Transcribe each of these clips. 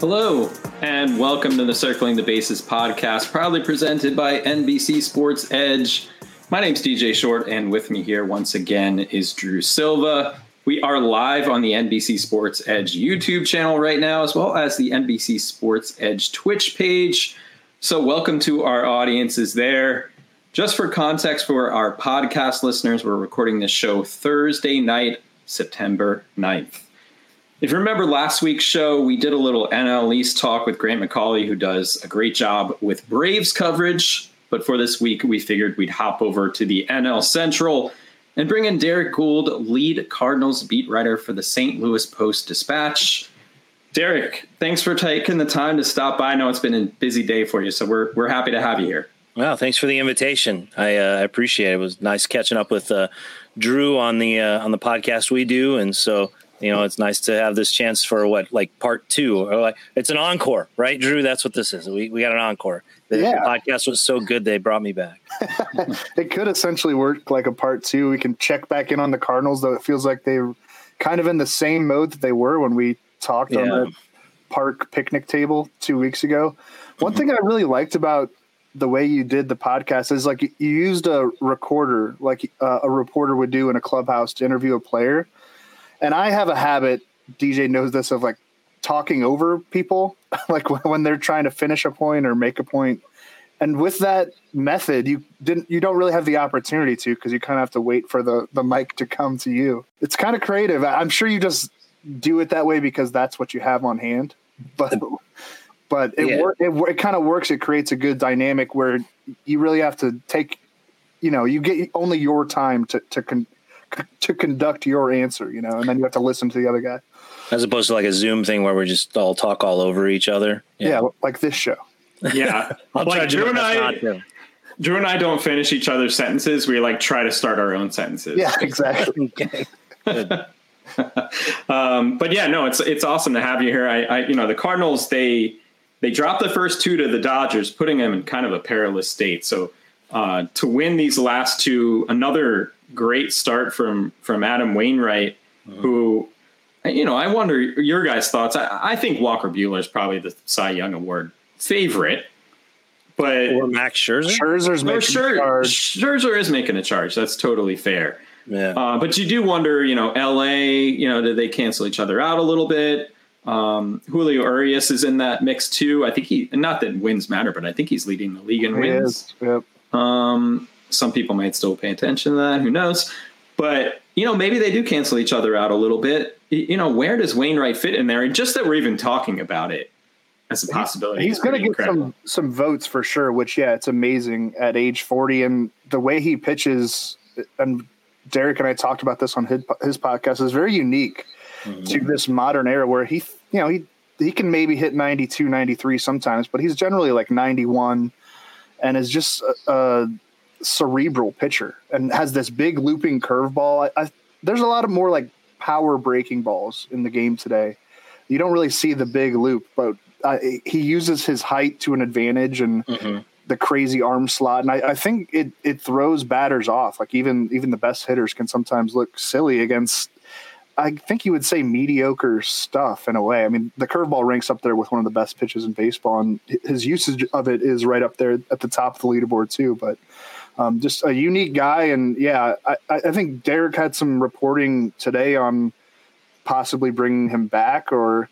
Hello, and welcome to the Circling the Bases podcast, proudly presented by NBC Sports Edge. My name's DJ Short, and with me here once again is Drew Silva. We are live on the NBC Sports Edge YouTube channel right now, as well as the NBC Sports Edge Twitch page. So, welcome to our audiences there. Just for context for our podcast listeners, we're recording this show Thursday night, September 9th. If you remember last week's show, we did a little NL East talk with Grant McAuley, who does a great job with Braves coverage. But for this week, we figured we'd hop over to the NL Central and bring in Derrick Goold, lead Cardinals beat writer for the St. Louis Post Dispatch. Derek, thanks for taking the time to stop by. I know it's been a busy day for you, so we're we're happy to have you here. Well, thanks for the invitation. I uh, appreciate it. It was nice catching up with uh, Drew on the uh, on the podcast we do, and so you know, it's nice to have this chance for what, like part two, or like it's an encore, right, Drew? That's what this is. We we got an encore. The, yeah. podcast was so good they brought me back. it could essentially work like a part two. We can check back in on the Cardinals, though it feels like they're kind of in the same mode that they were when we talked yeah. on the park picnic table two weeks ago. One thing I really liked about the way you did the podcast is like you used a recorder, like uh, a reporter would do in a clubhouse to interview a player and I have a habit. DJ knows this of like talking over people, like when they're trying to finish a point or make a point. And with that method, you didn't you don't really have the opportunity to because you kind of have to wait for the the mic to come to you. It's kind of creative. I'm sure you just do it that way because that's what you have on hand. But but it yeah. it, it kind of works. It creates a good dynamic where you really have to take, you know, you get only your time to to con- to conduct your answer, you know, and then you have to listen to the other guy. As opposed to like a Zoom thing where we just all talk all over each other. Yeah, yeah like this show. Yeah, like Drew and I. Drew and I don't finish each other's sentences. We like try to start our own sentences. Yeah, exactly. um, but yeah, no, it's it's awesome to have you here. I, I, you know, the Cardinals they they dropped the first two to the Dodgers, putting them in kind of a perilous state. So uh, to win these last two, another great start from from Adam Wainwright, mm-hmm. who you know I wonder your guys' thoughts. I, I think Walker Buehler is probably the Cy Young Award favorite, but or Max Scherzer. Scherzer's making Scher- a charge. Scherzer is making a charge. That's totally fair. Yeah. Uh, but you do wonder, you know, L.A. You know, did they cancel each other out a little bit? Um, Julio Urias is in that mix too. I think he, not that wins matter, but I think he's leading the league in he wins. Yep. Um, some people might still pay attention to that. Who knows? But you know, maybe they do cancel each other out a little bit. You know, where does Wainwright fit in there? And just that we're even talking about it as a possibility. He's, he's going to get incredible. some some votes for sure. Which yeah, it's amazing at age forty and the way he pitches. And Derrick and I talked about this on his, his podcast. is very unique mm-hmm. to this modern era where he, you know, he he can maybe hit 92, 93 sometimes, but he's generally like 91 and is just a cerebral pitcher and has this big looping curveball. I, I, there's a lot of more like power breaking balls in the game today. You don't really see the big loop, but uh, he uses his height to an advantage and mm-hmm. the crazy arm slot. And I, I, think it it throws batters off. Like even even the best hitters can sometimes look silly against I think you would say mediocre stuff in a way. I mean, the curveball ranks up there with one of the best pitches in baseball, and his usage of it is right up there at the top of the leaderboard too. But um, just a unique guy, and yeah, I, I think Derrick had some reporting today on possibly bringing him back, or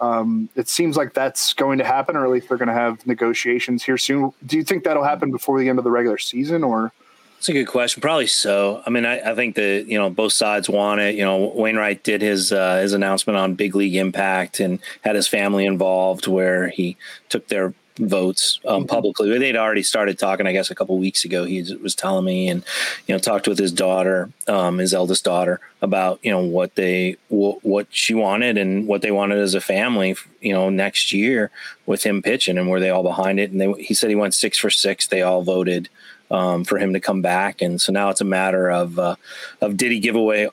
um, it seems like that's going to happen, or at least they're going to have negotiations here soon. Do you think that'll happen before the end of the regular season, or? It's a good question. Probably so. I mean, I, I, think that you know both sides want it. You know, Wainwright did his uh, his announcement on Big League Impact and had his family involved, where he took their votes um, mm-hmm. publicly. They'd already started talking, I guess, a couple weeks ago. He was telling me, and you know, talked with his daughter, um, his eldest daughter, about you know what they w- what she wanted and what they wanted as a family. You know, next year with him pitching, and were they all behind it? And they, he said he went six for six. They all voted um, for him to come back, and so now it's a matter of uh, of did he give away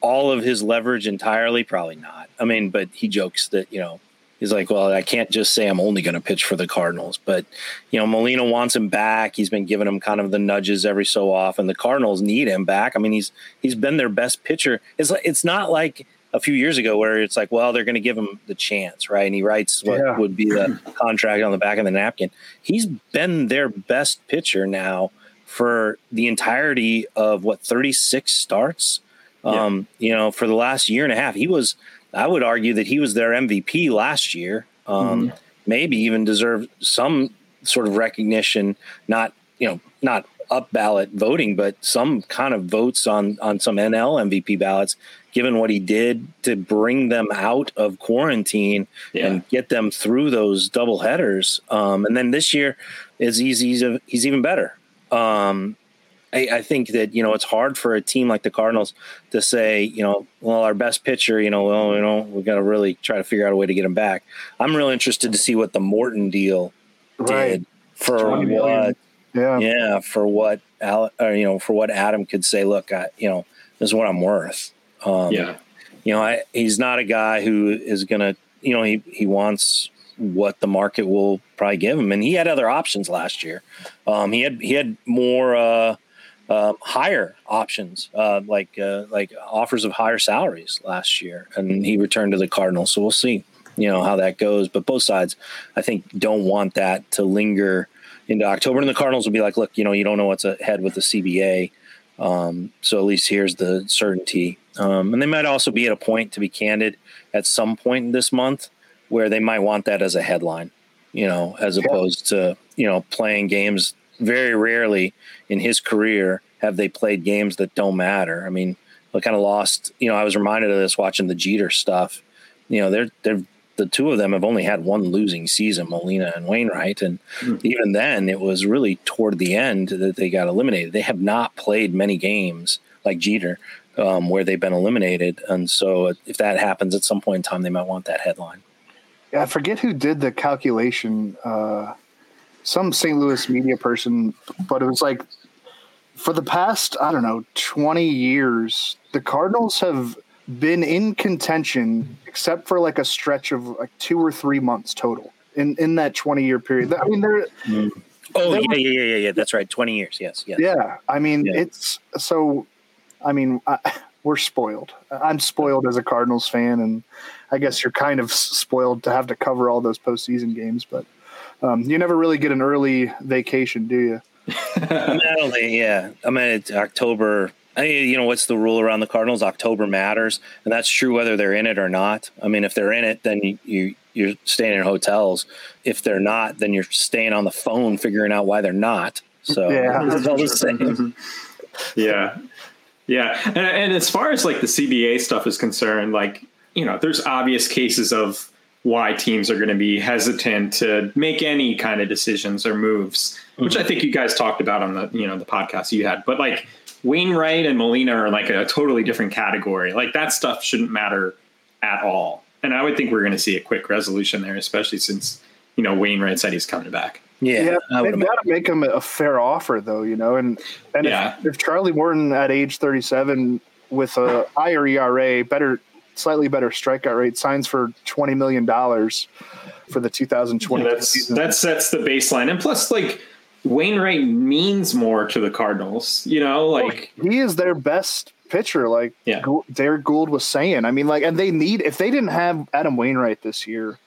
all of his leverage entirely? Probably not. I mean, but he jokes that you know he's like, well, I can't just say I'm only going to pitch for the Cardinals. But, you know, Molina wants him back. He's been giving him kind of the nudges every so often. The Cardinals need him back. I mean, he's he's been their best pitcher. It's like, it's not like a few years ago where it's like, well, they're going to give him the chance, right? And he writes what yeah. would be the contract on the back of the napkin. He's been their best pitcher now for the entirety of what 36 starts. Yeah. Um, you know, for the last year and a half, he was I would argue that he was their MVP last year. Um, mm-hmm. Maybe even deserved some sort of recognition, not you know, not up ballot voting, but some kind of votes on on some NL MVP ballots, given what he did to bring them out of quarantine yeah. and get them through those double headers. Um, and then this year is he's, he's, he's even better. Um, I, I, think that you know it's hard for a team like the Cardinals to say, you know, well, our best pitcher, you know, well, you know, we've got to really try to figure out a way to get him back. I'm really interested to see what the Morton deal right. did for what, yeah, yeah, for what, Al, or, you know, for what Adam could say. Look, I, you know, this is what I'm worth. Um, yeah, you know, I, he's not a guy who is gonna, you know, he he wants what the market will probably give him, and he had other options last year. Um, he had he had more. Uh, uh, higher options, uh, like uh, like offers of higher salaries last year, and he returned to the Cardinals. So we'll see, you know, how that goes. But both sides, I think, don't want that to linger into October. And the Cardinals will be like, look, you know, you don't know what's ahead with the CBA, um, so at least here's the certainty. Um, and they might also be at a point, to be candid, at some point this month where they might want that as a headline, you know, as opposed to you know playing games very rarely in his career have they played games that don't matter. I mean, I kind of lost. You know, I was reminded of this watching the Jeter stuff. You know, they're they're the two of them have only had one losing season, Molina and Wainwright, and mm-hmm. even then, it was really toward the end that they got eliminated. They have not played many games like Jeter um, where they've been eliminated, and so if that happens at some point in time, they might want that headline. Yeah, I forget who did the calculation. Uh, some St. Louis media person, but it was like for the past, I don't know, 20 years, the Cardinals have been in contention except for like a stretch of like two or three months total in, in that 20 year period. I mean, they're. Mm. Oh, yeah, yeah, yeah, yeah, yeah. That's right. 20 years. Yes. yes. Yeah. I mean, yeah. it's so, I mean, I, we're spoiled. I'm spoiled as a Cardinals fan, and I guess you're kind of spoiled to have to cover all those postseason games, but um, you never really get an early vacation, do you? Not only, yeah. I mean, it's October. I mean, you know, what's the rule around the Cardinals? October matters, and that's true whether they're in it or not. I mean, if they're in it, then you, you you're staying in hotels. If they're not, then you're staying on the phone figuring out why they're not. So yeah, it's all the same. yeah, yeah. And, and as far as like the CBA stuff is concerned, like you know, there's obvious cases of why teams are going to be hesitant to make any kind of decisions or moves, mm-hmm. which I think you guys talked about on the you know the podcast you had. But like Wainwright and Molina are like a totally different category. Like that stuff shouldn't matter at all. And I would think we're going to see a quick resolution there, especially since you know Wainwright said he's coming back. Yeah, yeah they've got to make him a fair offer, though. You know, and and yeah. if, if Charlie Morton at age thirty-seven with a higher ERA, better slightly better strikeout rate, signs for twenty million dollars for the 2020 yeah, season. That sets the baseline, and plus, like Wainwright means more to the Cardinals. You know, like well, he is their best pitcher. Like yeah. Derrick Goold was saying. I mean, like, and they need if they didn't have Adam Wainwright this year.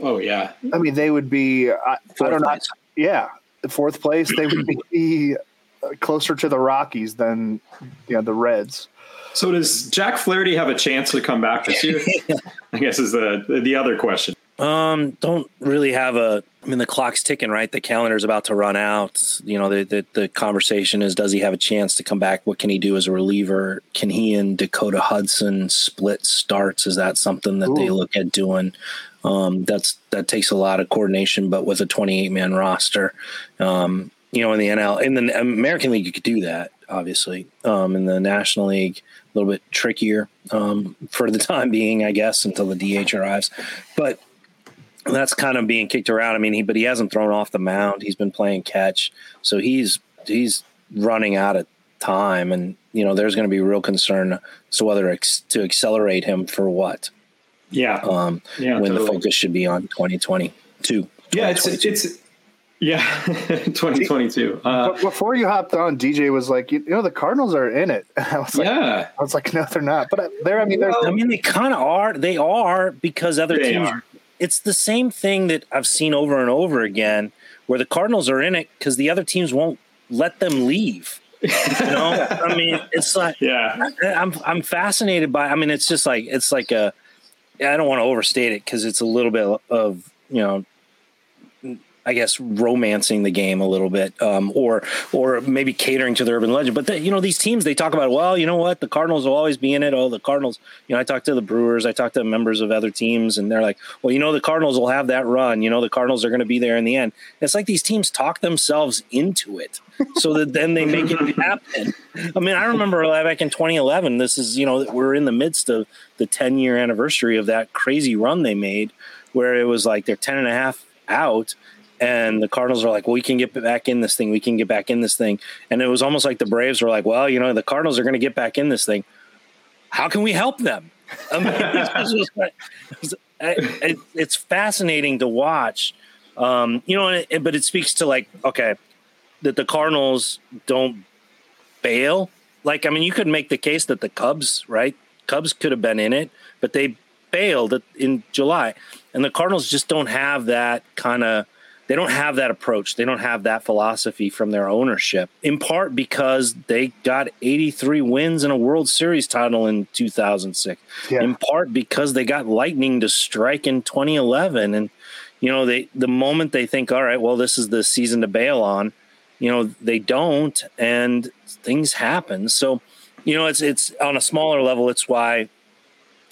Oh yeah. I mean, they would be. I, I don't know. Yeah, fourth place. They would be closer to the Rockies than yeah the Reds. So does Jack Flaherty have a chance to come back this year? I guess is the the other question. Um, don't really have a. I mean, the clock's ticking, right? The calendar's about to run out. You know, the, the the conversation is, does he have a chance to come back? What can he do as a reliever? Can he and Dakota Hudson split starts? Is that something that Ooh. they look at doing? Um, that's that takes a lot of coordination, but with a 28 man roster, um, you know, in the NL, in the American League, you could do that. Obviously, um, in the National League, a little bit trickier um, for the time being, I guess, until the DH arrives. But that's kind of being kicked around. I mean, he but he hasn't thrown off the mound. He's been playing catch, so he's he's running out of time, and you know there's going to be real concern as to whether ex, to accelerate him for what. Yeah. Um, yeah. When totally. the focus should be on 2022. Yeah, it's it's yeah, 2022. Uh, before you hopped on, DJ was like, you, know, the Cardinals are in it. I was like, yeah. I was like, no, they're not. But they're. I mean, they're. I mean, they kind of are. They are because other they teams. Are. It's the same thing that I've seen over and over again, where the Cardinals are in it because the other teams won't let them leave. You know, I mean, it's like, yeah, I'm I'm fascinated by. I mean, it's just like it's like a. I don't want to overstate it because it's a little bit of you know I guess romancing the game a little bit, um, or or maybe catering to the urban legend. But the, you know, these teams they talk about. Well, you know what? The Cardinals will always be in it. Oh, the Cardinals. You know, I talk to the Brewers. I talk to members of other teams, and they're like, well, you know, the Cardinals will have that run. You know, the Cardinals are going to be there in the end. It's like these teams talk themselves into it, so that then they make it happen. I mean, I remember back in 2011. This is you know we're in the midst of the 10 year anniversary of that crazy run they made, where it was like they're 10 and a half out and the Cardinals are like, well, we can get back in this thing. We can get back in this thing. And it was almost like the Braves were like, well, you know, the Cardinals are going to get back in this thing. How can we help them? I mean, it's, it, it's, fascinating to watch. Um, you know, but it speaks to like, okay, that the Cardinals don't bail. Like, I mean, you could make the case that the Cubs, right? Cubs could have been in it, but they bailed in July. And the Cardinals just don't have that kind of they don't have that approach. They don't have that philosophy from their ownership, in part because they got 83 wins and a World Series title in 2006, yeah. in part because they got lightning to strike in 2011. And, you know, they the moment they think, all right, well, this is the season to bail on, you know, they don't, and things happen. So, you know, it's it's on a smaller level. It's why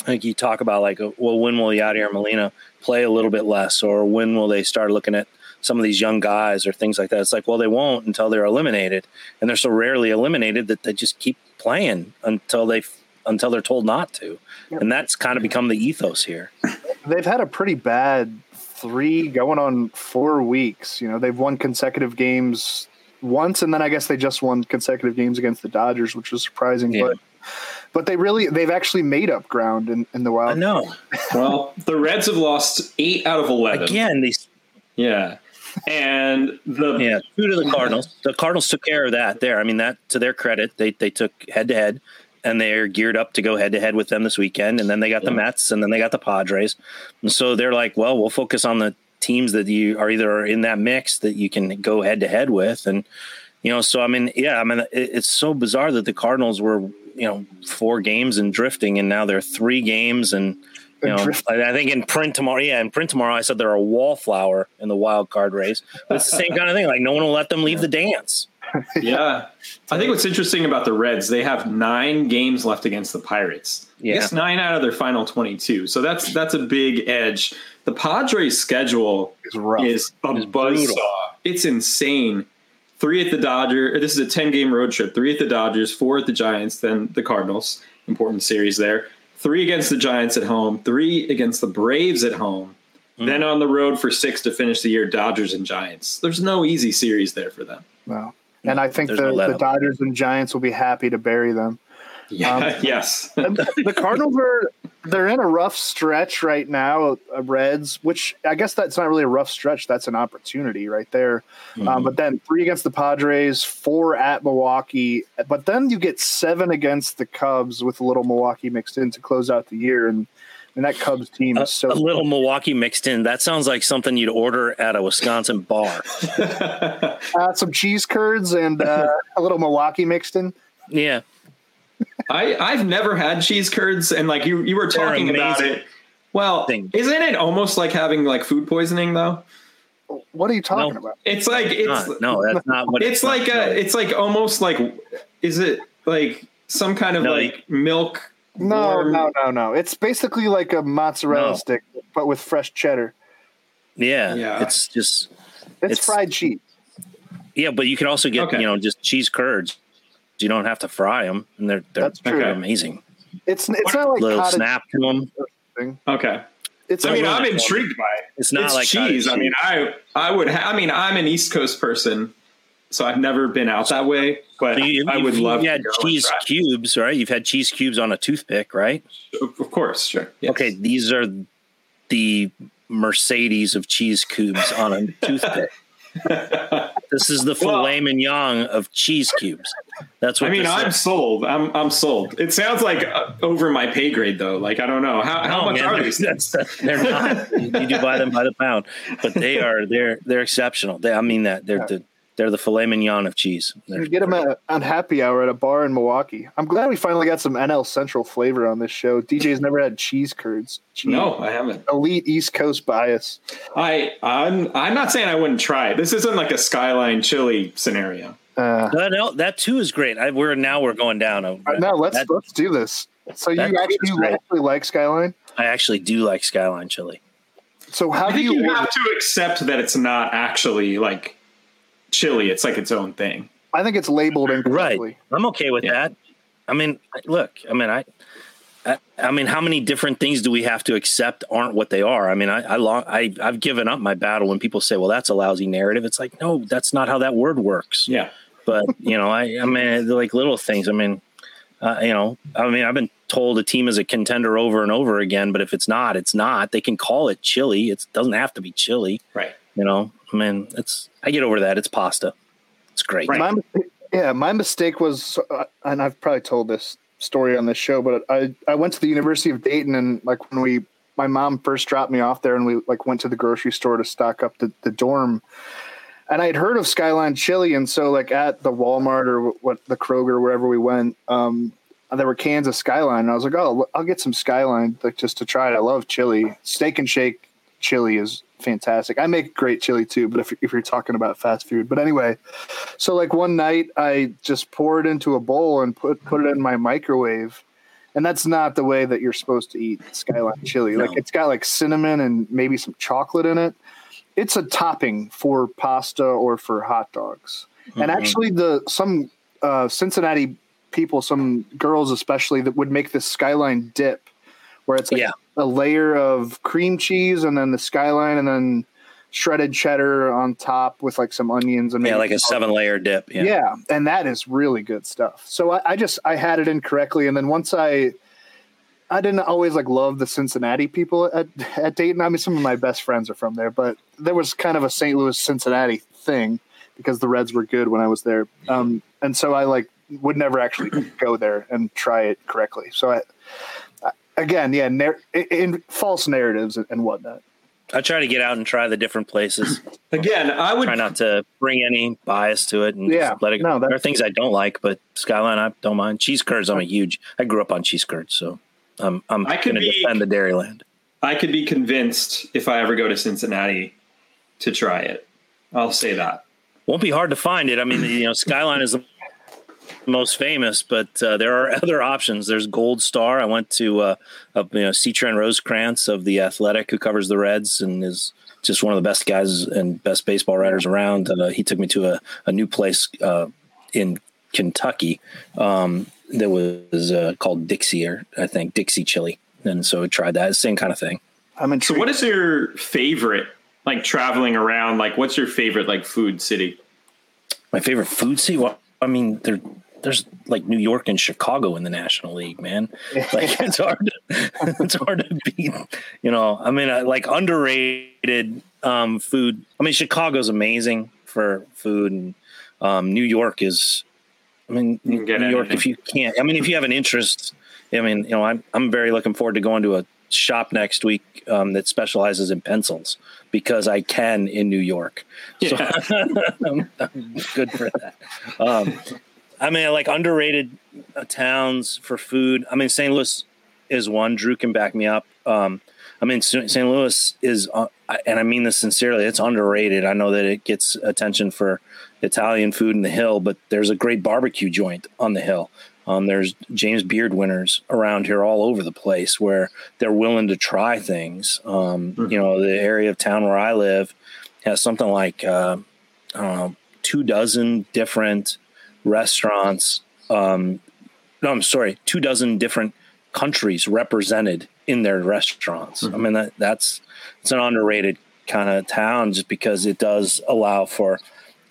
think you talk about like, uh, well, when will Yadier Molina play a little bit less, or when will they start looking at some of these young guys or things like that. It's like, well, they won't until they're eliminated, and they're so rarely eliminated that they just keep playing until they until they're told not to, and that's kind of become the ethos here. They've had a pretty bad three going on four weeks. You know, they've won consecutive games once, and then I guess they just won consecutive games against the Dodgers, which was surprising, yeah. but but they really they've actually made up ground in, in the wild. I know. well, the Reds have lost eight out of eleven. Again, these yeah and the yeah two to the Cardinals. The Cardinals took care of that there. I mean that to their credit, they they took head to head, and they're geared up to go head to head with them this weekend. And then they got yeah. the Mets, and then they got the Padres, and so they're like, well, we'll focus on the teams that you are either in that mix that you can go head to head with, and you know, so I mean, yeah, I mean, it, it's so bizarre that the Cardinals were you know four games and drifting, and now they're three games and you know, I think in print tomorrow, yeah, in print tomorrow, I said they're a wallflower in the wild card race. But it's the same kind of thing. Like no one will let them leave the dance. yeah, I think what's interesting about the Reds, they have nine games left against the Pirates. Yeah, yes, nine out of their final twenty-two. So that's that's a big edge. The Padres' schedule is, rough. is a it's buzzsaw. It's insane. Three at the Dodgers. Uh, this is a ten-game road trip. Three at the Dodgers, four at the Giants, then the Cardinals. Important series there three against the Giants at home, three against the Braves at home, mm. then on the road for six to finish the year, Dodgers and Giants. There's no easy series there for them. Wow. And I think the, no the Dodgers and Giants will be happy to bury them. Yeah. Um, yes. the Cardinals are they're in a rough stretch right now. Uh, Reds, which I guess that's not really a rough stretch. That's an opportunity right there. Um, mm-hmm. Um, but then three against the Padres, four at Milwaukee, but then you get seven against the Cubs with a little Milwaukee mixed in to close out the year. And and that Cubs team is so a, a little Milwaukee mixed in. That sounds like something you'd order at a Wisconsin bar. uh, some cheese curds and uh, a little Milwaukee mixed in. Yeah. I I've never had cheese curds, and like you you were talking about it. Well, Thing. isn't it almost like having like food poisoning though? What are you talking No. about? It's like it's Not- no, that's not what it's like not. a it's like almost like is it like some kind of No, like milk? No, warm- no, no, no. It's basically like a mozzarella No. stick, but with fresh cheddar. yeah, Yeah. It's just It's, It's- fried cheese. yeah, but you can also get Okay. you know just cheese curds. You don't have to fry them, and they're they're, That's true. they're amazing. It's it's not like Little snap to them. thing. Okay. It's I mean, I'm intrigued by it. It's not it's like cheese. cottage I mean, I I would. Ha- I mean, I'm an East Coast person, so I've never been out that way. But So you, I would you've love had to go and cheese try. cubes, right? You've had cheese cubes on a toothpick, right? Of of course, sure. Yes. Okay, these are the Mercedes of cheese cubes on a toothpick. this is the Well- filet mignon of cheese cubes. That's what I mean, I'm is. sold. I'm I'm sold. It sounds like uh, over my pay grade, though. Like I don't know how, how No, much man, are they're- these. they're not. you, you do buy them by the pound, but they are they're they're exceptional. They, I mean that they're the they're the filet mignon of cheese. They're can get them at, on happy hour at a bar in Milwaukee. I'm glad we finally got some NL Central flavor on this show. DJ's never had cheese curds. Cheese. No, I haven't. Elite East Coast bias. I I'm I'm not saying I wouldn't try it. This isn't like a skyline chili scenario. Uh, Uh, no, that too is great. I, we're now we're going down. A, now let's that- let's do this. So you actually, you actually like Skyline? I actually do like skyline chili. So how I do think you, you have to accept that it's not actually like chili. It's like its own thing. I think it's labeled incorrectly. Right. incorrectly. I'm okay with Yeah. that. I mean, look, I mean, I, I, I mean, how many different things do we have to accept aren't what they are? I mean, I, I, long, I, I've given up my battle when people say, "Well, that's a lousy narrative." It's like, no, that's not how that word works. Yeah. But you know, I, I mean, like little things. I mean, uh, you know, I mean, I've been told a team is a contender over and over again, but if it's not, it's not. They can call it chili. It doesn't have to be chili. Right. You know, I mean, it's. I get over that. It's pasta. It's great. Right. My, yeah, my mistake was, uh, and I've probably told this story on this show, but I I went to the University of Dayton, and like when we, my mom first dropped me off there, and we like went to the grocery store to stock up the, the dorm, and I had heard of Skyline Chili, and so like at the Walmart or what the Kroger, wherever we went, um, there were cans of Skyline, and I was like, oh, I'll get some Skyline like just to try it. I love chili, steak and shake chili is fantastic. I make great chili too, but if, if you're talking about fast food, but anyway, so like one night I just poured it into a bowl and put put it in my microwave. And that's not the way that you're supposed to eat skyline chili. Like it's got like cinnamon and maybe some chocolate in it. It's a topping for pasta or for hot dogs. And Mhm. actually the some uh, Cincinnati people, some girls especially that would make this skyline dip where it's like Yeah. A layer of cream cheese and then the skyline and then shredded cheddar on top with like some onions and Yeah, like a seven layer dip. Yeah. yeah. and that is really good stuff. So I, I just I had it incorrectly, and then once I I didn't always like love the Cincinnati people at at Dayton. I mean, some of my best friends are from there, but there was kind of a St. Louis Cincinnati thing because the Reds were good when I was there, um, and so I like would never actually go there and try it correctly. So I. I- Again, yeah, nar- in, in false narratives and- and whatnot. I try to get out and try the different places. Again, I would try not to bring any bias to it and Yeah, just let it go. that- there are things I don't like, but Skyline I don't mind. Cheese curds, I'm a huge. I grew up on cheese curds, so I'm I'm I could going to defend the Dairyland. I could be convinced if I ever go to Cincinnati to try it. I'll say that. Won't be hard to find it. I mean, you know, Skyline is the most famous, but uh, there are other options. There's Gold Star. I went to uh, uh, you know C. Trent Rosecrans of the Athletic, who covers the Reds and is just one of the best guys and best baseball writers around. Uh, he took me to a, a new place uh, in Kentucky um, that was uh, called Dixie, or I think Dixie Chili, and so I tried that. Same kind of thing. I'm So, what is your favorite, like traveling around? Like, what's your favorite, like, food city? My favorite food city. Well, I mean, there, there's like New York and Chicago in the National League, man. Like it's hard. To, it's hard to beat. You know, I mean, I, like underrated um, food. I mean, Chicago's amazing for food, and um, New York is. I mean, You can get New York. If you can't, I mean, if you have an interest, I mean, you know, I'm I'm very looking forward to going to a shop next week um, that specializes in pencils because I can in New York. So I'm, I'm good for that. Um, I mean, like underrated uh, towns for food. I mean, St. Louis is one. Drew can back me up. Um, I mean, St. Louis is, uh, and I mean this sincerely, it's underrated. I know that it gets attention for Italian food in the hill, but there's a great barbecue joint on the hill. Um, there's James Beard winners around here all over the place where they're willing to try things. Um, mm-hmm. You know, the area of town where I live has something like, uh, I don't know, two dozen different restaurants. Um, no, I'm sorry, two dozen different countries represented in their restaurants. Mm-hmm. I mean that that's it's an underrated kind of town just because it does allow for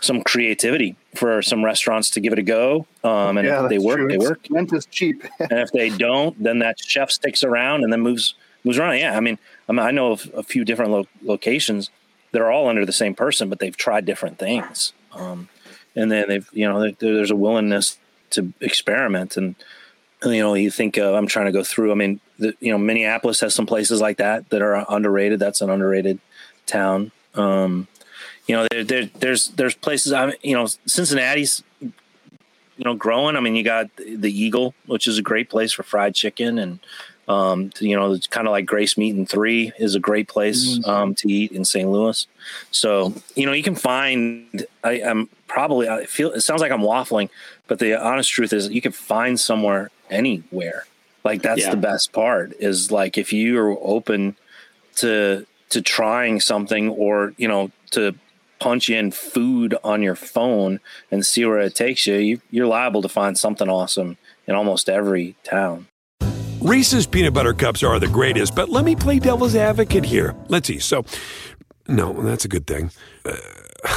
some creativity for some restaurants to give it a go. Um, and yeah, if they work, true. they work. Rent is cheap. and if they don't, then that chef sticks around and then moves moves around. Yeah, I mean, I, mean, I know of a few different lo- locations that are all under the same person, but they've tried different things. Um, and then they've, you know, there's a willingness to experiment and you know, you think uh, I'm trying to go through. I mean, the, you know, Minneapolis has some places like that that are underrated. That's an underrated town. Um, you know, there, there, there's there's places. I, you know, Cincinnati's, you know, growing. I mean, you got the Eagle, which is a great place for fried chicken, and um, you know, it's kind of like Grace Meat and Three is a great place mm-hmm. um, to eat in St. Louis. So you know, you can find. I, am probably. I feel it sounds like I'm waffling, but the honest truth is, you can find somewhere anywhere. Like that's yeah. the best part is like if you are open to to trying something or you know to punch in food on your phone and see where it takes you, you you're liable to find something awesome in almost every town. Reese's peanut butter cups are the greatest, but let me play devil's advocate here. Let's see. So, no, that's a good thing. Uh,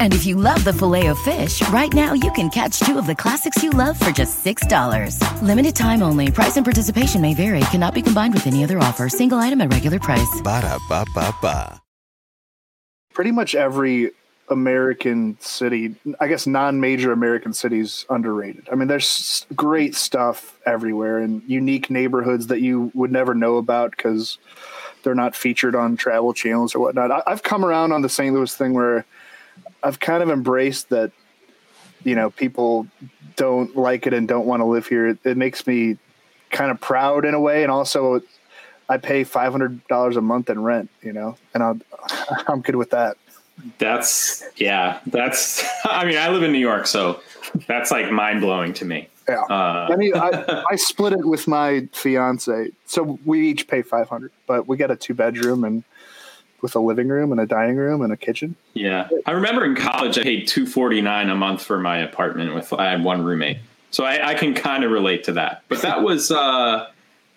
And if you love the filet of fish, right now you can catch two of the classics you love for just $6. Limited time only. Price and participation may vary. Cannot be combined with any other offer. Single item at regular price. Ba da ba ba ba. Pretty much every American city, I guess non-major American cities underrated. I mean, there's great stuff everywhere and unique neighborhoods that you would never know about because they're not featured on travel channels or whatnot. I, I've come around on the St. Louis thing where – I've kind of embraced that. You know, people don't like it and don't want to live here. It, it makes me kind of proud in a way, and also I pay five hundred dollars a month in rent. You know, and I'm I'm good with that. That's yeah. That's I mean, I live in New York, so that's like mind blowing to me. Yeah, uh, I mean, I, I split it with my fiance, so we each pay five hundred, but we got a two bedroom and with a living room and a dining room and a kitchen. Yeah, I remember in college I paid two forty nine a month for my apartment. With I had one roommate, so I, I can kind of relate to that. But that was uh,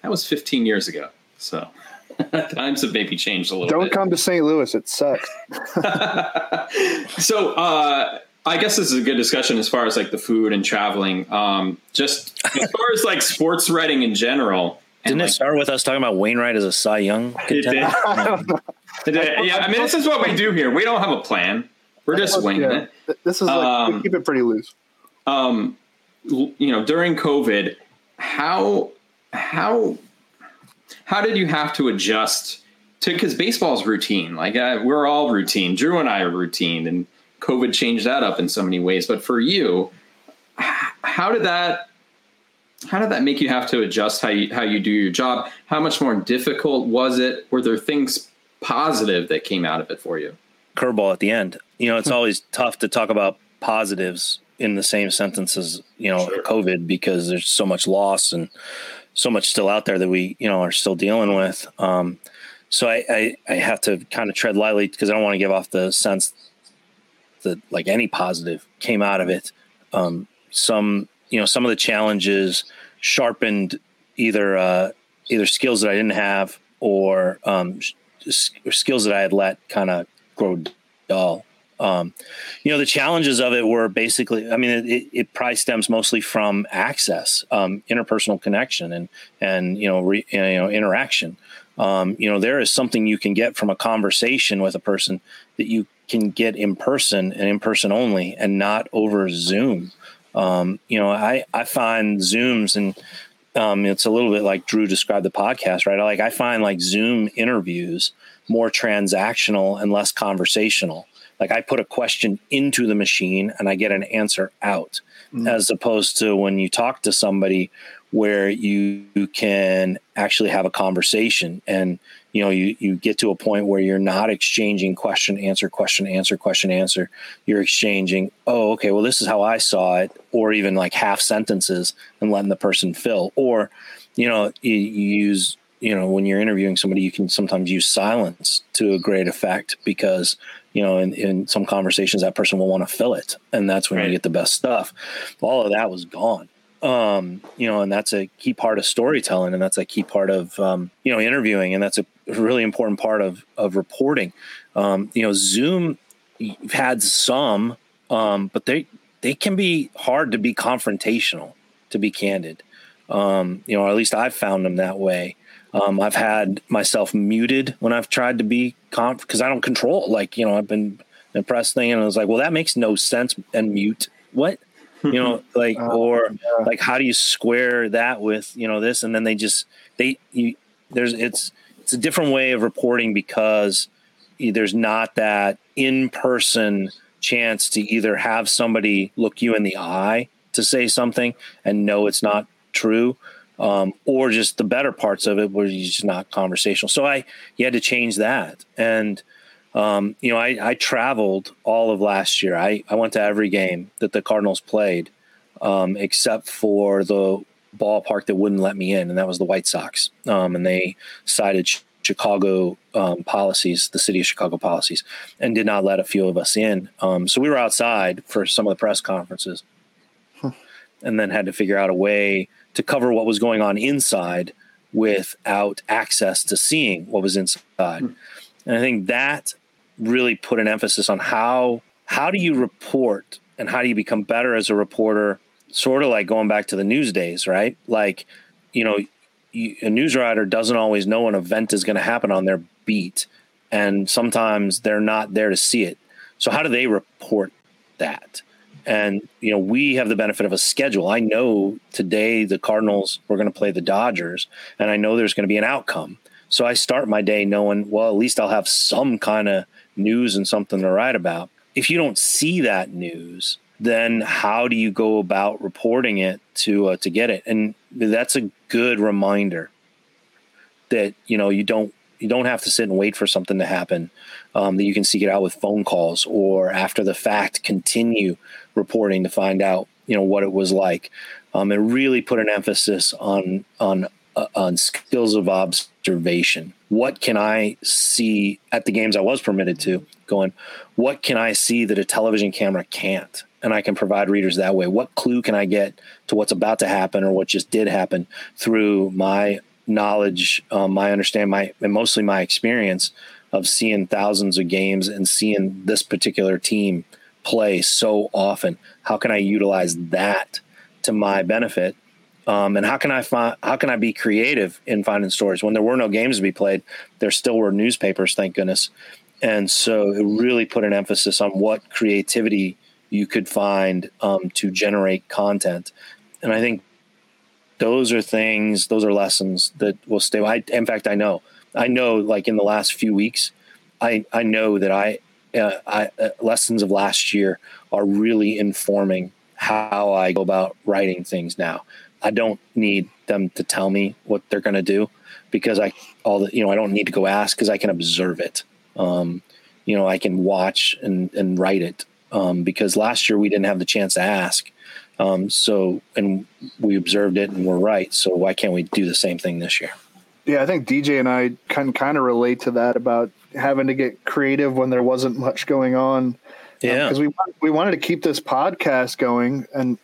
that was fifteen years ago. So times have maybe changed a little. Don't bit. come to St. Louis; it sucks. so uh, I guess this is a good discussion as far as like the food and traveling. Um, just as far as like sports writing in general. Didn't like, it start with us talking about Wainwright as a Cy Young contender? Yeah, I mean, this is what we do here. We don't have a plan. We're just winging yeah. it. This is like um, keep it pretty loose. Um, you know, during COVID, how how how did you have to adjust to because baseball's routine? Like uh, we're all routine. Drew and I are routine, and COVID changed that up in so many ways. But for you, how did that how did that make you have to adjust how you how you do your job? How much more difficult was it? Were there things positive that came out of it for you? Curveball at the end. You know, it's hmm. always tough to talk about positives in the same sentence as you know sure. COVID because there's so much loss and so much still out there that we you know are still dealing with. Um, so I, I, I have to kind of tread lightly because I don't want to give off the sense that like any positive came out of it. Um, some you know some of the challenges sharpened either uh, either skills that I didn't have or um, skills that I had let kind of grow dull. Um, you know, the challenges of it were basically, I mean, it, it probably stems mostly from access, um, interpersonal connection, and and you know, re, you know, interaction. Um, you know, there is something you can get from a conversation with a person that you can get in person and in person only, and not over Zoom. Um, you know, I I find Zooms and um, it's a little bit like Drew described the podcast, right? Like I find like Zoom interviews more transactional and less conversational. Like I put a question into the machine and I get an answer out, mm. as opposed to when you talk to somebody where you, you can actually have a conversation and you know you you get to a point where you're not exchanging question answer question answer question answer. You're exchanging oh okay well this is how i saw it or even like half sentences and letting the person fill. Or you know you, you use you know when you're interviewing somebody you can sometimes use silence to a great effect because you know in, in some conversations that person will want to fill it and that's when right. you get the best stuff. All of that was gone. Um, you know, and that's a key part of storytelling, and that's a key part of um, you know interviewing, and that's a really important part of of reporting. Um, you know, Zoom had some, um, but they they can be hard to be confrontational, to be candid. Um, you know, at least I've found them that way. Um, I've had myself muted when I've tried to be conf because I don't control. Like you know, I've been impressed thing, and I was like, well, that makes no sense, and mute what you know like uh, or like how do you square that with you know this and then they just they you there's it's it's a different way of reporting because there's not that in person chance to either have somebody look you in the eye to say something and know it's not true um, or just the better parts of it where you're just not conversational so i you had to change that and um, you know, I, I, traveled all of last year. I, I went to every game that the Cardinals played, um, except for the ballpark that wouldn't let me in, and that was the White Sox. Um, and they cited Chicago um, policies, the city of Chicago policies, and did not let a few of us in. Um, so we were outside for some of the press conferences, and then had to figure out a way to cover what was going on inside without access to seeing what was inside. Hmm. And I think that really put an emphasis on how how do you report and how do you become better as a reporter sort of like going back to the news days right? Like you know you, a news writer doesn't always know an event is going to happen on their beat and sometimes they're not there to see it. So how do they report that? And you know we have the benefit of a schedule. I know today the cardinals were going to play the dodgers and i know there's going to be an outcome. So i start my day knowing well at least i'll have some kind of news and something to write about. If you don't see that news, then how do you go about reporting it to uh, to get it? And that's a good reminder that you know you don't you don't have to sit and wait for something to happen. Um, that you can seek it out with phone calls or after the fact continue reporting to find out you know what it was like. Um, and really put an emphasis on on uh, on skills of observation. What can I see at the games I was permitted to? Going, what can I see that a television camera can't? And I can provide readers that way. What clue can I get to what's about to happen or what just did happen through my knowledge, um, my understanding, my and mostly my experience of seeing thousands of games and seeing this particular team play so often. How can I utilize that to my benefit um, and how can I find how can I be creative in finding stories when there were no games to be played? There still were newspapers, thank goodness. And so it really put an emphasis on what creativity you could find um, to generate content. And I think those are things, those are lessons that will stay. I, in fact, I know, I know, like in the last few weeks, I I know that I, uh, I uh, lessons of last year are really informing how I go about writing things now. I don't need them to tell me what they're going to do because I all the you know I don't need to go ask because I can observe it. Um, you know I can watch and and write it um, because last year we didn't have the chance to ask. Um, so, and we observed it and we're right. So why can't we do the same thing this year? Yeah, I think DJ and I can kind of relate to that about having to get creative when there wasn't much going on. Yeah, because um, we we wanted to keep this podcast going, and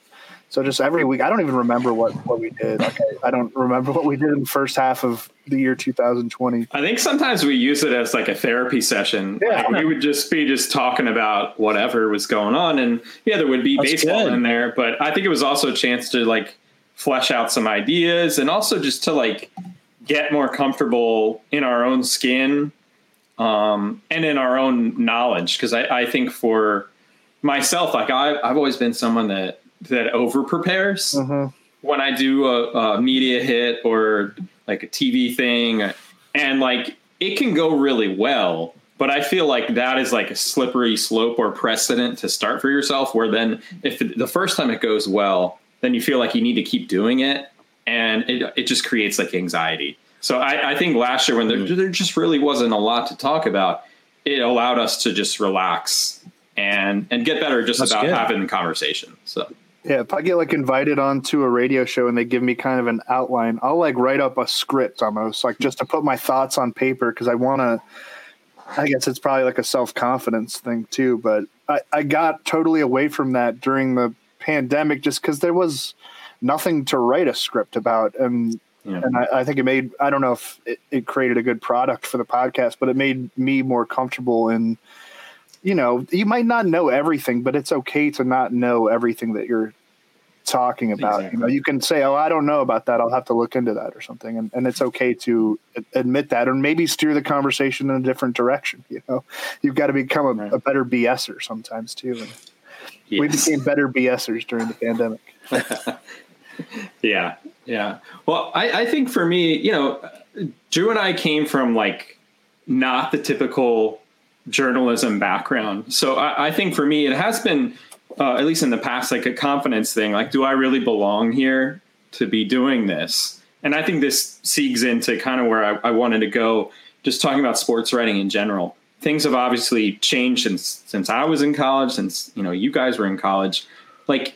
so just every week, I don't even remember what what we did. Okay, I don't remember what we did in the first half of the year 2020. I think sometimes we use it as like a therapy session. Yeah. Like we would just be just talking about whatever was going on, and yeah, there would be That's baseball good. in there, but I think it was also a chance to like flesh out some ideas and also just to like get more comfortable in our own skin um, and in our own knowledge. Because I, I think for myself, like I, I've always been someone that that over prepares mm-hmm. when I do a, a, media hit or like a TV thing, and like it can go really well. But I feel like that is like a slippery slope or precedent to start for yourself. Where then, if the first time it goes well, then you feel like you need to keep doing it, and it it just creates like anxiety. So I, I think last year when there, mm. there just really wasn't a lot to talk about, it allowed us to just relax and and get better just That's about good. having conversation. So yeah, if I get like invited onto a radio show and they give me kind of an outline, I'll like write up a script almost, like just to put my thoughts on paper because I want to. I guess it's probably like a self confidence thing too, but I, I got totally away from that during the pandemic just because there was nothing to write a script about, and yeah. and I, I, think it made I don't know if it, it created a good product for the podcast, but it made me more comfortable in you know, you might not know everything, but it's okay to not know everything that you're talking about. Exactly. You know, you can say, "Oh, I don't know about that. I'll have to look into that or something," and, and it's okay to admit that, or maybe steer the conversation in a different direction. You know, you've got to become a, right. a better BSer sometimes too. And yes. We became better BSers during the pandemic. yeah, yeah. Well, I, I think for me, you know, Drew and I came from like not the typical journalism background. So I, I think for me, it has been, uh, at least in the past, like a confidence thing. Like, do I really belong here to be doing this? And I think this segues into kind of where I, I wanted to go, just talking about sports writing in general. Things have obviously changed since since I was in college, since you know you guys were in college. Like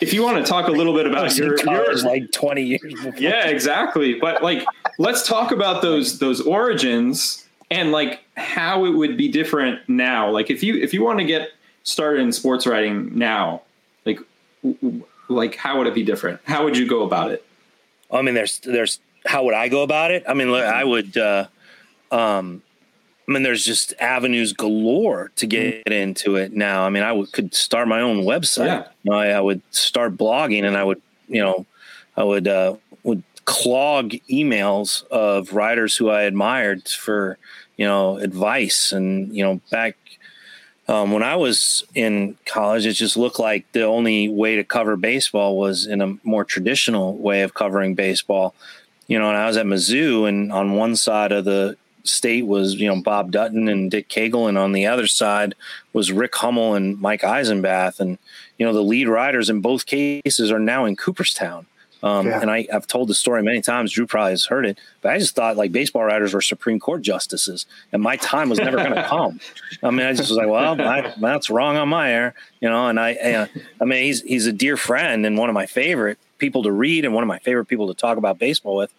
if you want to talk a little bit about your, your like 20 years before. yeah exactly but like let's talk about those those origins and like how it would be different now. Like if you if you want to get started in sports writing now, like like how would it be different? How would you go about it? I mean, there's there's how would I go about it? I mean, I would. Uh, um, I mean, there's just avenues galore to get mm-hmm. into it now. I mean, I would, could start my own website. Yeah. I, I, would start blogging, and I would, you know, I would uh, would clog emails of writers who I admired for you know, advice. And, you know, back um, when I was in college, it just looked like the only way to cover baseball was in a more traditional way of covering baseball. You know, and I was at Mizzou, and on one side of the state was, you know, Bob Dutton and Dick Kaegel, and on the other side was Rick Hummel and Mike Eisenbath. And, you know, the lead writers in both cases are now in Cooperstown. Um, yeah. And I, have told the story many times. Drew probably has heard it, but I just thought like baseball writers were Supreme Court justices, and my time was never going to come. I mean, I just was like, well, I, that's wrong on my air, you know. And I, uh, I mean, he's he's a dear friend and one of my favorite people to read and one of my favorite people to talk about baseball with.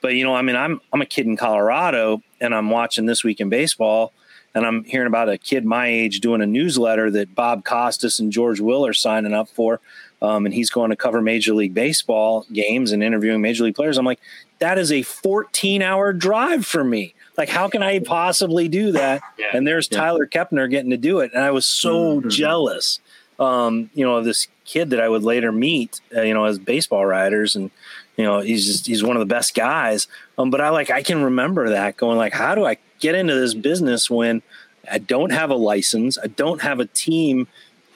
But you know, I mean, I'm I'm a kid in Colorado, and I'm watching this week in baseball, and I'm hearing about a kid my age doing a newsletter that Bob Costas and George Will are signing up for um, and he's going to cover Major League Baseball games and interviewing Major League players. I'm like, that is a 14 hour drive for me. Like, how can I possibly do that? Yeah. And there's yeah. Tyler Kepner getting to do it. And I was so mm-hmm. jealous, um, you know, of this kid that I would later meet, uh, you know, as baseball writers. And, you know, he's just, he's one of the best guys. Um, but I like, I can remember that going like, how do I get into this business when I don't have a license? I don't have a team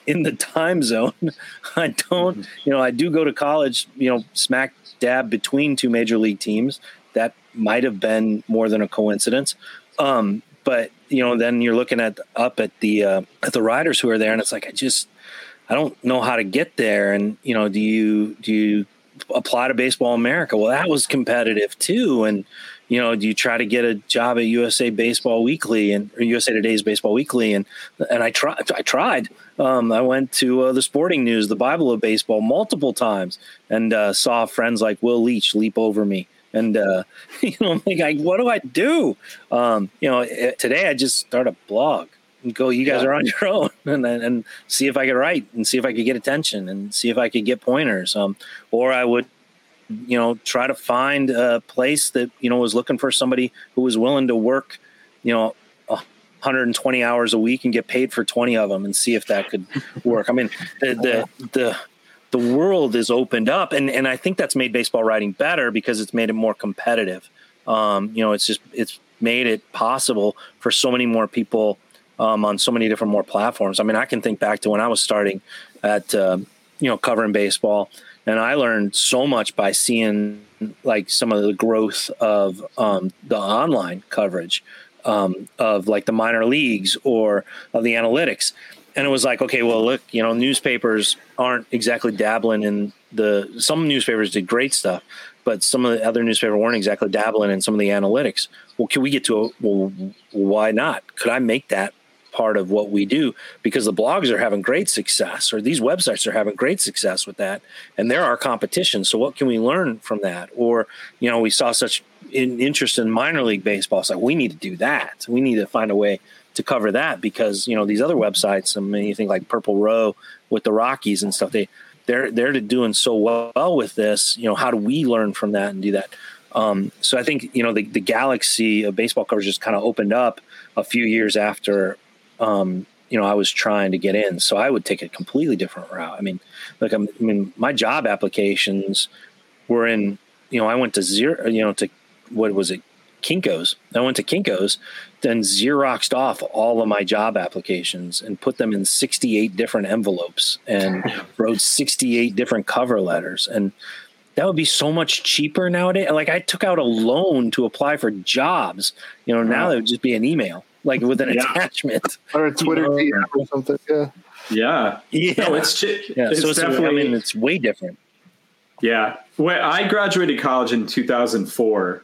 in the time zone. I don't, mm-hmm. you know, I do go to college, you know, smack dab between two major league teams. That might have been more than a coincidence. Um, but you know, then you're looking at up at the uh, at the riders who are there, and it's like I just I don't know how to get there. And you know, do you do you apply to Baseball America? Well, that was competitive too, and you know, do you try to get a job at USA Baseball Weekly and or USA Today's Baseball Weekly? And and I tried. I tried. Um, I went to uh, the Sporting News, the Bible of Baseball, multiple times, and uh, saw friends like Will Leitch leap over me. And uh, you know, I'm like, what do I do? Um, you know, eh, today I just start a blog and go. You guys yeah. are on your own, and and see if I could write and see if I could get attention and see if I could get pointers. Um, or I would you know, try to find a place that, you know, was looking for somebody who was willing to work, you know, 120 hours a week and get paid for 20 of them and see if that could work. I mean, the, the, the, the world is opened up and, and I think that's made baseball writing better because it's made it more competitive. Um, you know, it's just, it's made it possible for so many more people um, on so many different more platforms. I mean, I can think back to when I was starting at, uh, you know, covering baseball and I learned so much by seeing like some of the growth of um, the online coverage um, of like the minor leagues or of the analytics. And it was like, okay, well, look, you know, newspapers aren't exactly dabbling in the. Some newspapers did great stuff, but some of the other newspapers weren't exactly dabbling in some of the analytics. Well, can we get to a well? Why not? Could I make that part of what we do because the blogs are having great success or these websites are having great success with that and they're our competition so what can we learn from that or you know we saw such in, interest in minor league baseball it's like we need to do that we need to find a way to cover that because you know these other websites i mean you think like purple row with the rockies and stuff they they're they're doing so well with this you know how do we learn from that and do that um, so I think you know the, the galaxy of baseball coverage just kind of opened up a few years after um, you know, I was trying to get in. So I would take a completely different route. I mean, like, I'm, I mean, my job applications were in, you know, I went to zero, you know, to what was it? Kinko's. I went to Kinko's, then Xeroxed off all of my job applications and put them in 68 different envelopes and wrote 68 different cover letters. And that would be so much cheaper nowadays. Like I took out a loan to apply for jobs. You know, now it would just be an email like with an yeah. attachment or a Twitter you know, or something. Yeah. Yeah. Yeah. No, it's, yeah. It's so it's, definitely, I mean, it's way different. Yeah. Well, I graduated college in 2004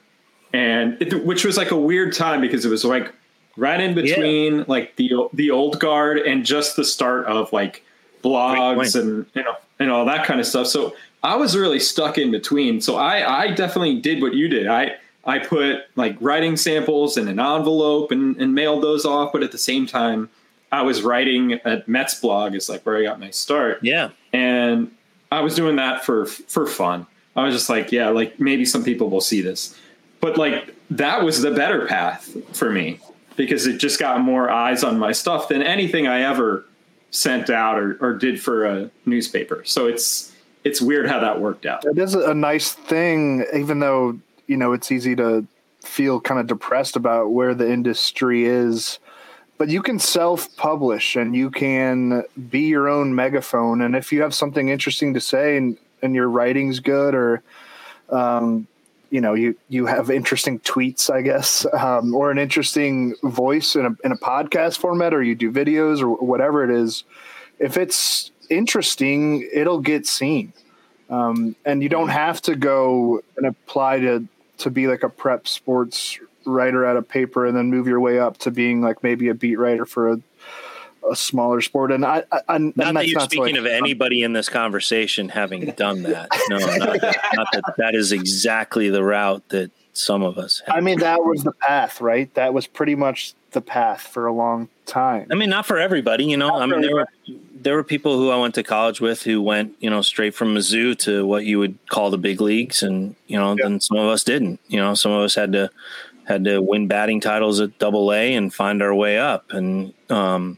and it, which was like a weird time because it was like right in between yeah. like the, the old guard and just the start of like blogs and, you know, and all that kind of stuff. So I was really stuck in between. So I, I definitely did what you did. I, I put like writing samples in an envelope and, and mailed those off. But at the same time, I was writing at Mets blog is like where I got my start. Yeah. And I was doing that for for fun. I was just like, yeah, like maybe some people will see this. But like that was the better path for me because it just got more eyes on my stuff than anything I ever sent out or, or did for a newspaper. So it's it's weird how that worked out. It is a nice thing, even though you know it's easy to feel kind of depressed about where the industry is but you can self-publish and you can be your own megaphone and if you have something interesting to say and, and your writing's good or um, you know you you have interesting tweets i guess um, or an interesting voice in a, in a podcast format or you do videos or whatever it is. If it's interesting it'll get seen. Um, and you don't have to go and apply to to be like a prep sports writer at a paper and then move your way up to being like maybe a beat writer for a, a smaller sport. And I, I not that you're speaking like, of anybody in this conversation having done that. No, not, not, that that is exactly the route that some of us. Have. I mean, that was the path, right? That was pretty much the path for a long time. I mean, not for everybody, you know. Not I mean, there were there were people who I went to college with who went, you know, straight from Mizzou to what you would call the big leagues, and you know, yeah. then some of us didn't. You know, some of us had to had to win batting titles at Double A and find our way up, and um,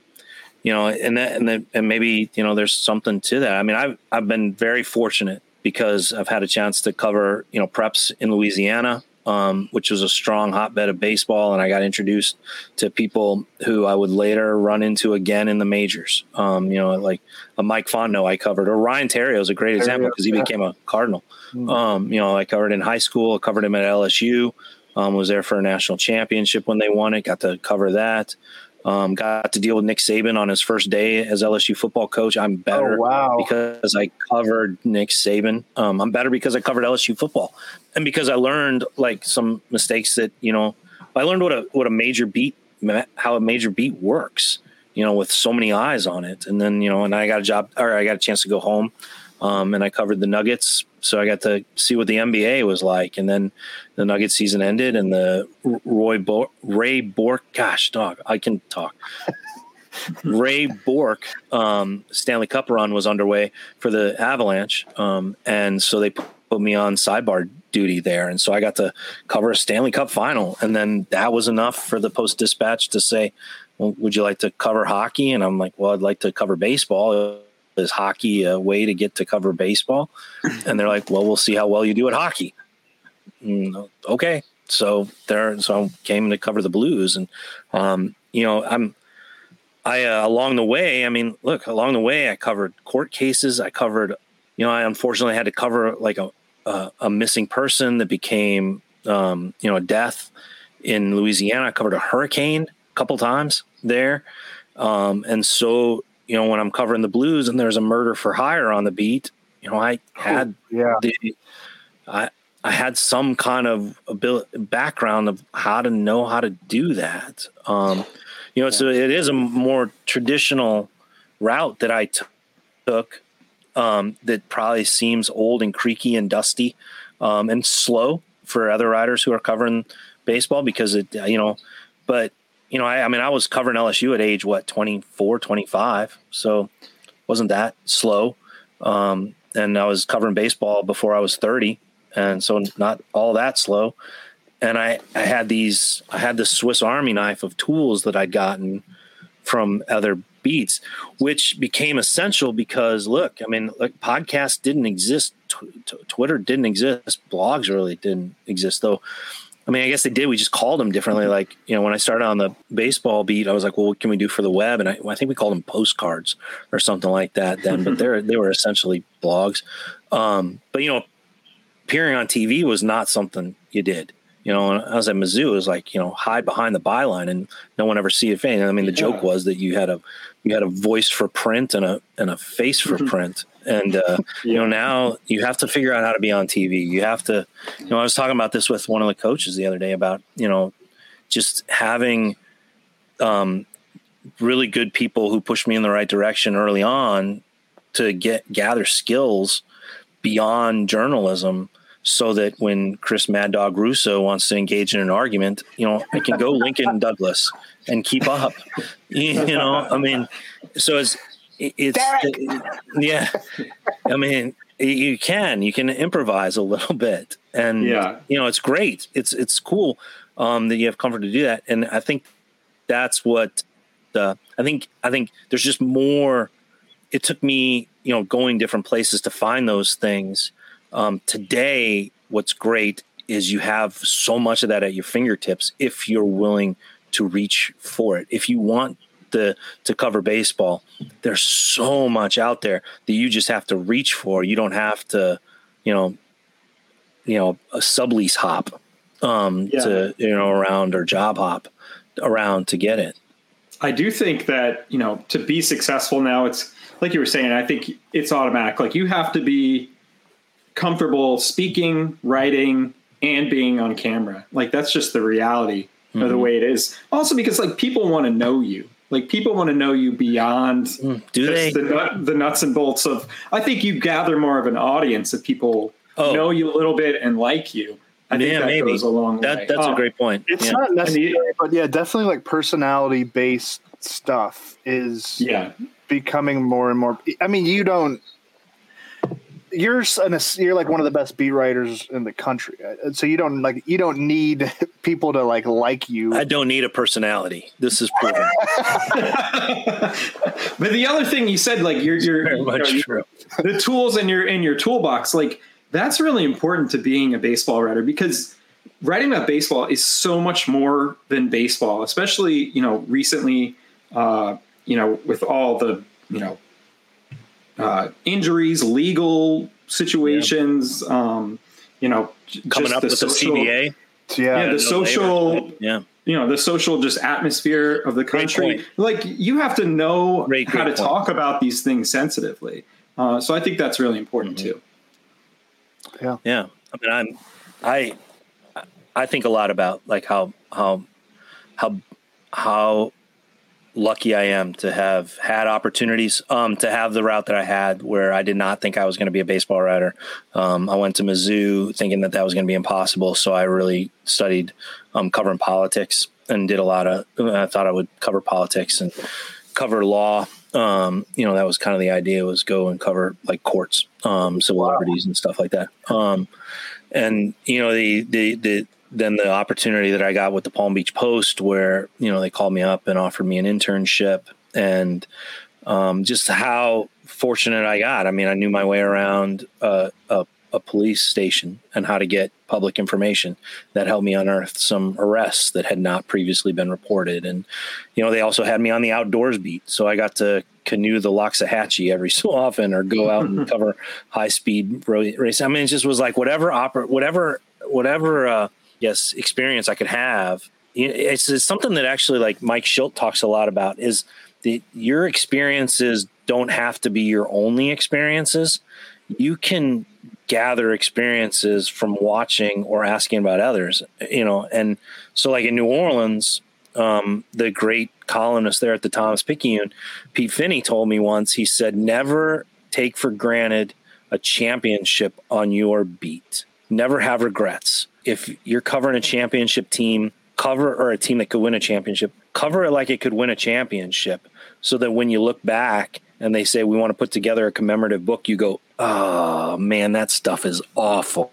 you know, and that and that, and maybe you know, there's something to that. I mean, I've I've been very fortunate because I've had a chance to cover you know preps in Louisiana um, which was a strong hotbed of baseball. And I got introduced to people who I would later run into again in the majors. Um, you know, like a Mike Fontenot I covered, or Ryan Theriot is a great example because he became a Cardinal. Hmm. Um, you know, I covered in high school, I covered him at LSU, um, was there for a national championship when they won it, got to cover that. Um, got to deal with Nick Saban on his first day as LSU football coach. I'm better Oh, wow. because I covered Nick Saban. Um, I'm better because I covered LSU football, and because I learned like some mistakes that you know. I learned what a what a major beat how a major beat works. You know, with so many eyes on it, and then you know, and I got a job or I got a chance to go home, um, and I covered the Nuggets, so I got to see what the NBA was like, and then the Nuggets season ended, and the Roy Bo- Ray Bourque, gosh, dog, I can talk. Ray Bourque um, Stanley Cup run was underway for the Avalanche, um, and so they put me on sidebar duty there, and so I got to cover a Stanley Cup final, and then that was enough for the Post Dispatch to say, well, "Would you like to cover hockey?" And I'm like, "Well, I'd like to cover baseball." Is hockey a way to get to cover baseball? And they're like, "Well, we'll see how well you do at hockey." Mm, okay, so there, so I came to cover the Blues, and um, you know, I'm I uh, along the way, I mean, look, along the way, I covered court cases. I covered, you know, I unfortunately had to cover like a a, a missing person that became, um, you know, a death in Louisiana. I covered a hurricane a couple times there, um, and so you know, when I'm covering the Blues and there's a murder for hire on the beat, you know, I had yeah. the I I had some kind of ability, background of how to know how to do that. Um, you know, so it is a more traditional route that I t- took um, that probably seems old and creaky and dusty um, and slow for other riders who are covering baseball because it, you know, but you know, I, I mean, I was covering LSU at age, what, 24, 25. So wasn't that slow. Um, and I was covering baseball before I was 30. And so not all that slow and I, I had these I had this Swiss Army knife of tools that I'd gotten from other beats, which became essential because look, I mean, like podcasts didn't exist, t- t- Twitter didn't exist, blogs really didn't exist though. I mean, I guess they did. We just called them differently. Like, you know, when I started on the baseball beat, I was like, well, what can we do for the web? And I, I think we called them postcards or something like that then, but they're, they were essentially blogs. Um, but, you know, appearing on TV was not something you did. You know, I was at Mizzou, it was like, you know, hide behind the byline and no one ever see it fade. I mean, the yeah. joke was that you had a you had a voice for print and a and a face for print. And uh, you know, now you have to figure out how to be on TV. You have to, you know, I was talking about this with one of the coaches the other day about, you know, just having um, really good people who pushed me in the right direction early on to get gather skills beyond journalism so that when Chris Mad Dog Russo wants to engage in an argument, you know, I can go Lincoln Douglas and keep up. You know, I mean, so it's it's it, yeah. I mean, you can you can improvise a little bit, and yeah, you know, it's great. It's it's cool um, that you have comfort to do that, and I think that's what the I think. I think there's just more. It took me, you know, going different places to find those things. Um, today, what's great is you have so much of that at your fingertips if you're willing to reach for it. If you want the to cover baseball, there's so much out there that you just have to reach for. You don't have to, you know, you know, a sublease hop um, yeah. to you know around or job hop around to get it. I do think that you know to be successful now, it's like you were saying. I think it's automatic. Like you have to be comfortable speaking, writing, and being on camera. Like that's just the reality mm-hmm. of the way it is. Also, because like people want to know you. Like people want to know you beyond mm, do they? The, nut, the nuts and bolts of. I think you gather more of an audience if people oh. know you a little bit and like you. I think yeah, that maybe. goes a long that, way. That's oh. a great point. It's yeah. not necessary, but yeah, definitely like personality based stuff is yeah becoming more and more. I mean, you don't you're an, you're like one of the best beat writers in the country, so you don't like you don't need people to like like you. I don't need a personality. This is proven. but the other thing you said, like you're, you're very much you know, true. The tools in your in your toolbox, like that's really important to being a baseball writer because writing about baseball is so much more than baseball, especially you know recently, uh, you know with all the you know uh, injuries, legal situations, yeah. um, you know, coming up the with social, the CBA. Yeah, yeah the social, yeah, you know the social just atmosphere of the country. Like you have to know great, how great to point. talk about these things sensitively. Uh, so I think that's really important mm-hmm. too. Yeah, yeah. I mean, I'm I I think a lot about like how how how how lucky I am to have had opportunities um, to have the route that I had where I did not think I was going to be a baseball writer. Um, I went to Mizzou thinking that that was going to be impossible. So I really studied um, covering politics and did a lot of, I thought I would cover politics and cover law. Um, you know, that was kind of the idea was go and cover like courts, um, civil wow. liberties and stuff like that. Um, and, you know, the, the, the, then the opportunity that I got with the Palm Beach Post, where you know they called me up and offered me an internship, and um, just how fortunate I got. I mean, I knew my way around a, a, a, police station and how to get public information that helped me unearth some arrests that had not previously been reported. And you know, they also had me on the outdoors beat, so I got to canoe the Loxahatchee every so often, or go out and cover high speed race. I mean, it just was like whatever opera, whatever, whatever. Uh, yes experience I could have. It's, it's something that actually like Mike Shildt talks a lot about is that your experiences don't have to be your only experiences. You can gather experiences from watching or asking about others, you know. And so, like in New Orleans, um, the great columnist there at the Times-Picayune, Pete Finney, told me once. He said, "Never take for granted a championship on your beat. Never have regrets if you're covering a championship team, cover or a team that could win a championship, cover it like it could win a championship so that when you look back and they say we want to put together a commemorative book, you go, "Oh, man, that stuff is awful."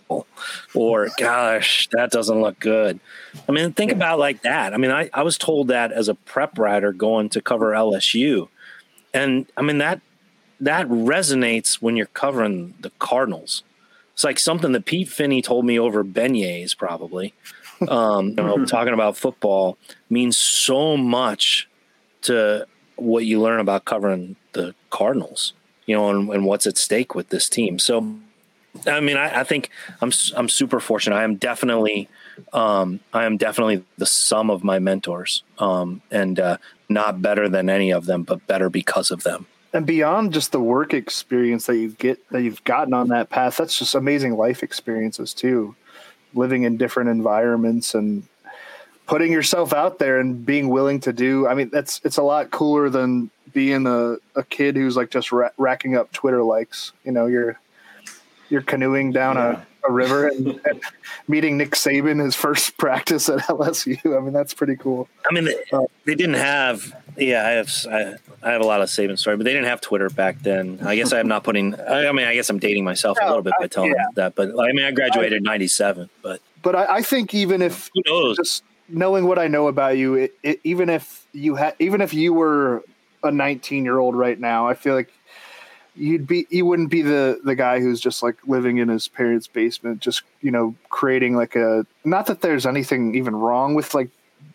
Or, "Gosh, that doesn't look good." I mean, think about like that. I mean, I, I was told that as a prep writer going to cover LSU. And I mean that that resonates when you're covering the Cardinals it's like something that Pete Finney told me over beignets, probably. Um, you know, talking about football means so much to what you learn about covering the Cardinals, you know, and, and what's at stake with this team. So, I mean, I, I, think I'm I'm super fortunate. I am definitely um, I am definitely the sum of my mentors, um, and uh, not better than any of them, but better because of them and beyond just the work experience that you get that you've gotten on that path that's just amazing life experiences too living in different environments and putting yourself out there and being willing to do i mean that's it's a lot cooler than being a, a kid who's like just ra- racking up twitter likes you know you're you're canoeing down yeah. A, river and, and, meeting Nick Saban his first practice at LSU. I mean, that's pretty cool. I mean, they, uh, they didn't have. Yeah, I have. I, I, have a lot of Saban story, but they didn't have Twitter back then. I guess I'm not putting. I, I mean, I guess I'm dating myself no, a little bit by telling yeah. that. But I mean, I graduated '97. But but I, I, think even if who just knowing what I know about you, it, it, even if you had, even if you were a 19 year old right now, I feel like you'd be you wouldn't be the the guy who's just like living in his parents' basement, just you know creating like a. Not that there's anything even wrong with like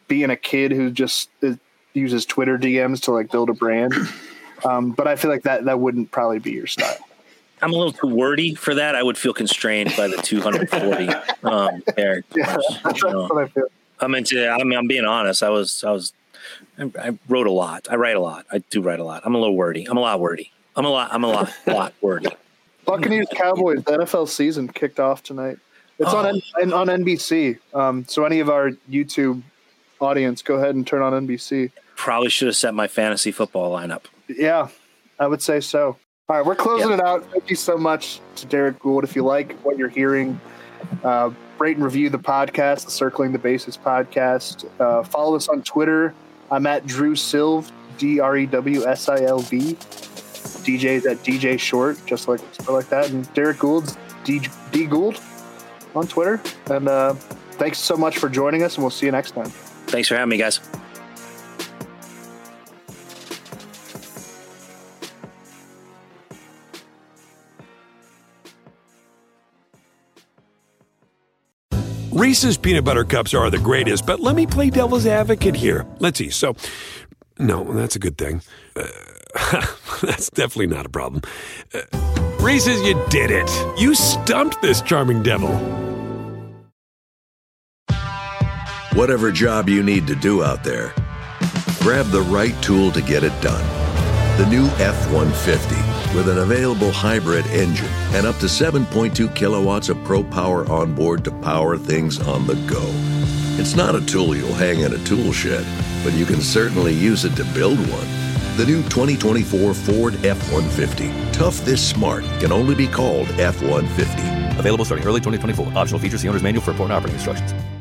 being a kid who just uh, uses Twitter DMs to like build a brand, um, but I feel like that that wouldn't probably be your style. I'm a little too wordy for that. I would feel constrained by the 240 um, characters. Yeah, that's, you know. what I feel. I'm into. I mean, I'm being honest. I was. I was. I wrote a lot. I write a lot. I do write a lot. I'm a little wordy. I'm a lot wordy. I'm a lot. I'm a lot. lot wordy. Buccaneers Cowboys. The NFL season kicked off tonight. It's oh. on on NBC. Um, so any of our YouTube audience, go ahead and turn on NBC. Probably should have set my fantasy football lineup. Yeah, I would say so. All right, we're closing yep. it out. Thank you so much to Derrick Goold. If you like what you're hearing, uh, rate and review the podcast, the Circling the Bases podcast. Uh, follow us on Twitter. I'm at Drew Silv, D R E W S I L V. DJ's at DJ Short, just like like that, and Derrick Goold's D, D Goold on Twitter. And uh, thanks so much for joining us, and we'll see you next time. Thanks for having me, guys. Reese's peanut butter cups are the greatest, but let me play devil's advocate here. Let's see. So, no, that's a good thing. Uh, That's definitely not a problem. Uh, Reese's, you did it. You stumped this charming devil. Whatever job you need to do out there, grab the right tool to get it done. The new F 150 with an available hybrid engine and up to 7.2 kilowatts of pro power on board to power things on the go. It's not a tool you'll hang in a tool shed, but you can certainly use it to build one. The new 2024 Ford F 150. Tough this smart can only be called F 150. Available starting early 2024. Optional features the owner's manual for important operating instructions.